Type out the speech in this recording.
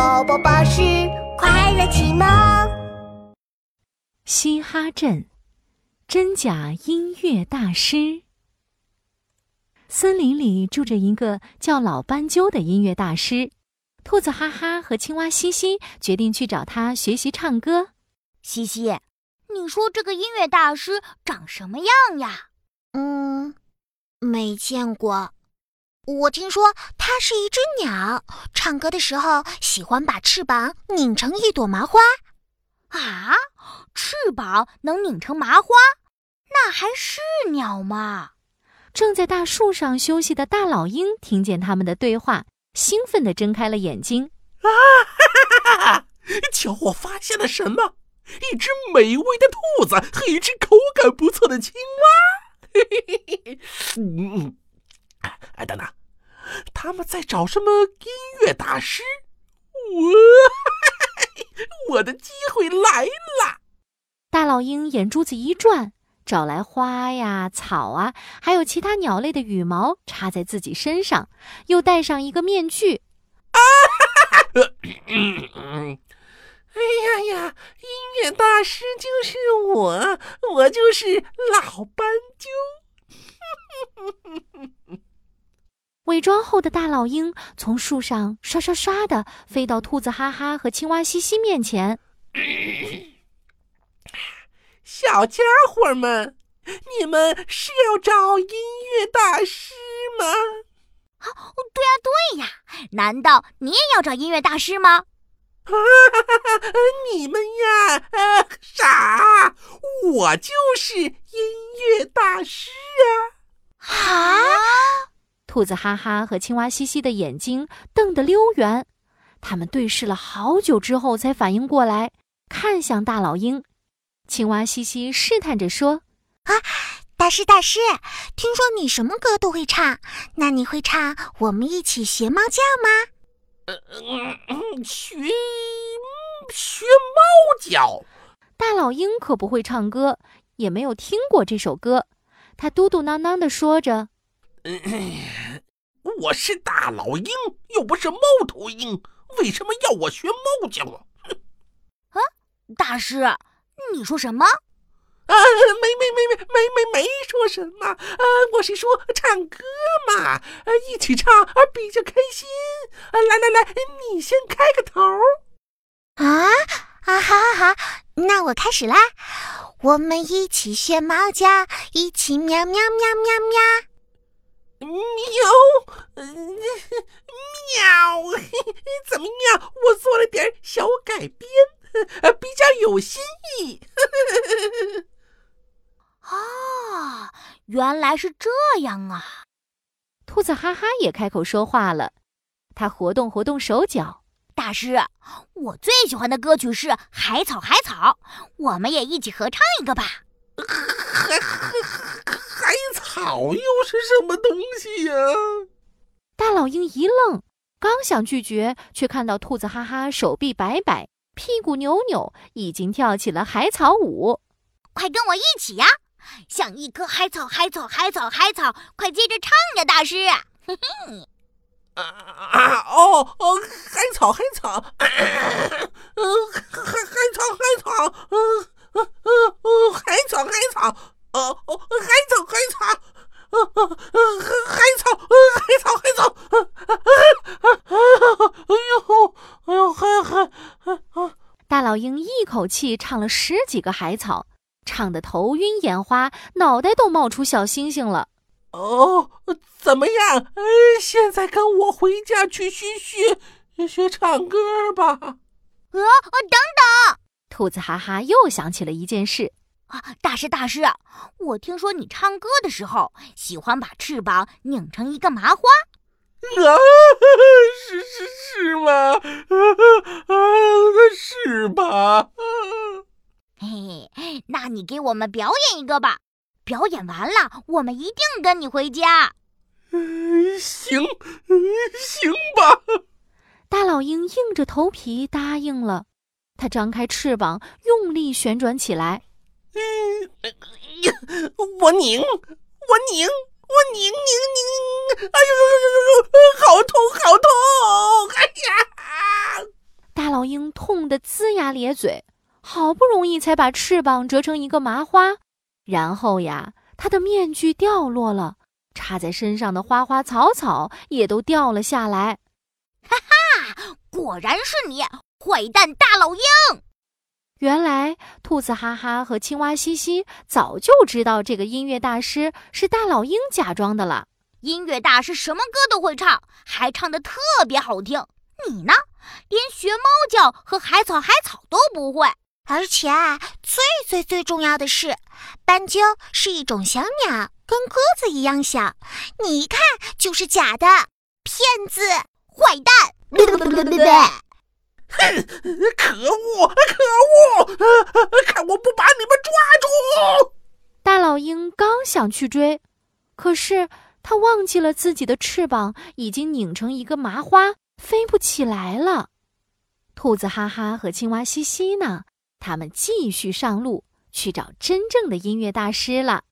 宝宝巴士快乐启蒙。嘻哈镇真假音乐大师。森林里住着一个叫老斑鸠的音乐大师，兔子哈哈和青蛙西西决定去找他学习唱歌。西西，你说这个音乐大师长什么样呀？嗯，没见过。我听说它是一只鸟，唱歌的时候喜欢把翅膀拧成一朵麻花。啊，翅膀能拧成麻花，那还是鸟吗？正在大树上休息的大老鹰听见他们的对话，兴奋地睁开了眼睛。啊哈哈哈哈哈！瞧，我发现了什么？一只美味的兔子和一只口感不错的青蛙。嘿嘿嘿嘿，嗯嗯，哎。哎，等等，他们在找什么音乐大师？我，我的机会来了！大老鹰眼珠子一转，找来花呀、草啊，还有其他鸟类的羽毛，插在自己身上，又戴上一个面具。啊哈哈！哎呀呀，音乐大师就是我，我就是老斑鸠。伪装后的大老鹰从树上刷刷刷的飞到兔子哈哈和青蛙西西面前。小家伙们，你们是要找音乐大师吗？啊，对呀对呀，难道你也要找音乐大师吗？啊，你们呀，呃，傻，我就是音乐大师啊！啊！兔子哈哈和青蛙西西的眼睛瞪得溜圆，他们对视了好久之后才反应过来，看向大老鹰。青蛙西西试探着说：“啊，大师大师，听说你什么歌都会唱，那你会唱《我们一起学猫叫》吗？”“呃，学学猫叫。”大老鹰可不会唱歌，也没有听过这首歌，他嘟嘟囔囔地说着。我是大老鹰，又不是猫头鹰，为什么要我学猫叫啊？啊，大师，你说什么？啊，没没没没没没没说什么。啊，我是说唱歌嘛，啊，一起唱啊比较开心。啊，来来来，你先开个头。啊啊，好好好，那我开始啦。我们一起学猫叫，一起喵喵喵喵喵。喵，喵，怎么样？我做了点小改编，比较有新意。啊，原来是这样啊！兔子哈哈也开口说话了，他活动活动手脚。大师，我最喜欢的歌曲是《海草海草》，我们也一起合唱一个吧。草又是什么东西呀？大老鹰一愣，刚想拒绝，却看到兔子哈哈手臂摆摆，屁股扭扭，已经跳起了海草舞。快跟我一起呀！像一棵海草，海草，海草，海草，快接着唱呀，大师！嘿嘿。啊啊哦哦，海草，海草，嗯，海海草，海草，嗯。呃呃呃，海草海草，哦哦，海草海草，呃呃呃，海草呃海草海草，呃呃呃，哎呦哎呦海海，大老鹰一口气唱了十几个海草，唱得头晕眼花，脑袋都冒出小星星了。哦，怎么样？哎，现在跟我回家去学学学唱歌吧。呃，等等。兔子哈哈又想起了一件事啊！大师大师，我听说你唱歌的时候喜欢把翅膀拧成一个麻花。啊，是是是吗？啊，是吧？嘿嘿，那你给我们表演一个吧！表演完了，我们一定跟你回家。嗯行，行吧。大老鹰硬着头皮答应了。它张开翅膀，用力旋转起来。嗯，我拧，我拧，我拧拧拧！哎呦呦呦呦呦！好痛，好痛！哎呀！大老鹰痛得龇牙咧嘴，好不容易才把翅膀折成一个麻花，然后呀，它的面具掉落了，插在身上的花花草草也都掉了下来。哈哈，果然是你，坏蛋大老鹰！原来，兔子哈哈和青蛙西西早就知道这个音乐大师是大老鹰假装的了。音乐大师什么歌都会唱，还唱得特别好听。你呢，连学猫叫和海草海草都不会。而且啊，最最最重要的是，斑鸠是一种小鸟，跟鸽子一样小。你一看就是假的，骗子，坏蛋！可恶，可恶！看我不把你们抓住！大老鹰刚想去追，可是他忘记了自己的翅膀已经拧成一个麻花，飞不起来了。兔子哈哈和青蛙西西呢？他们继续上路去找真正的音乐大师了。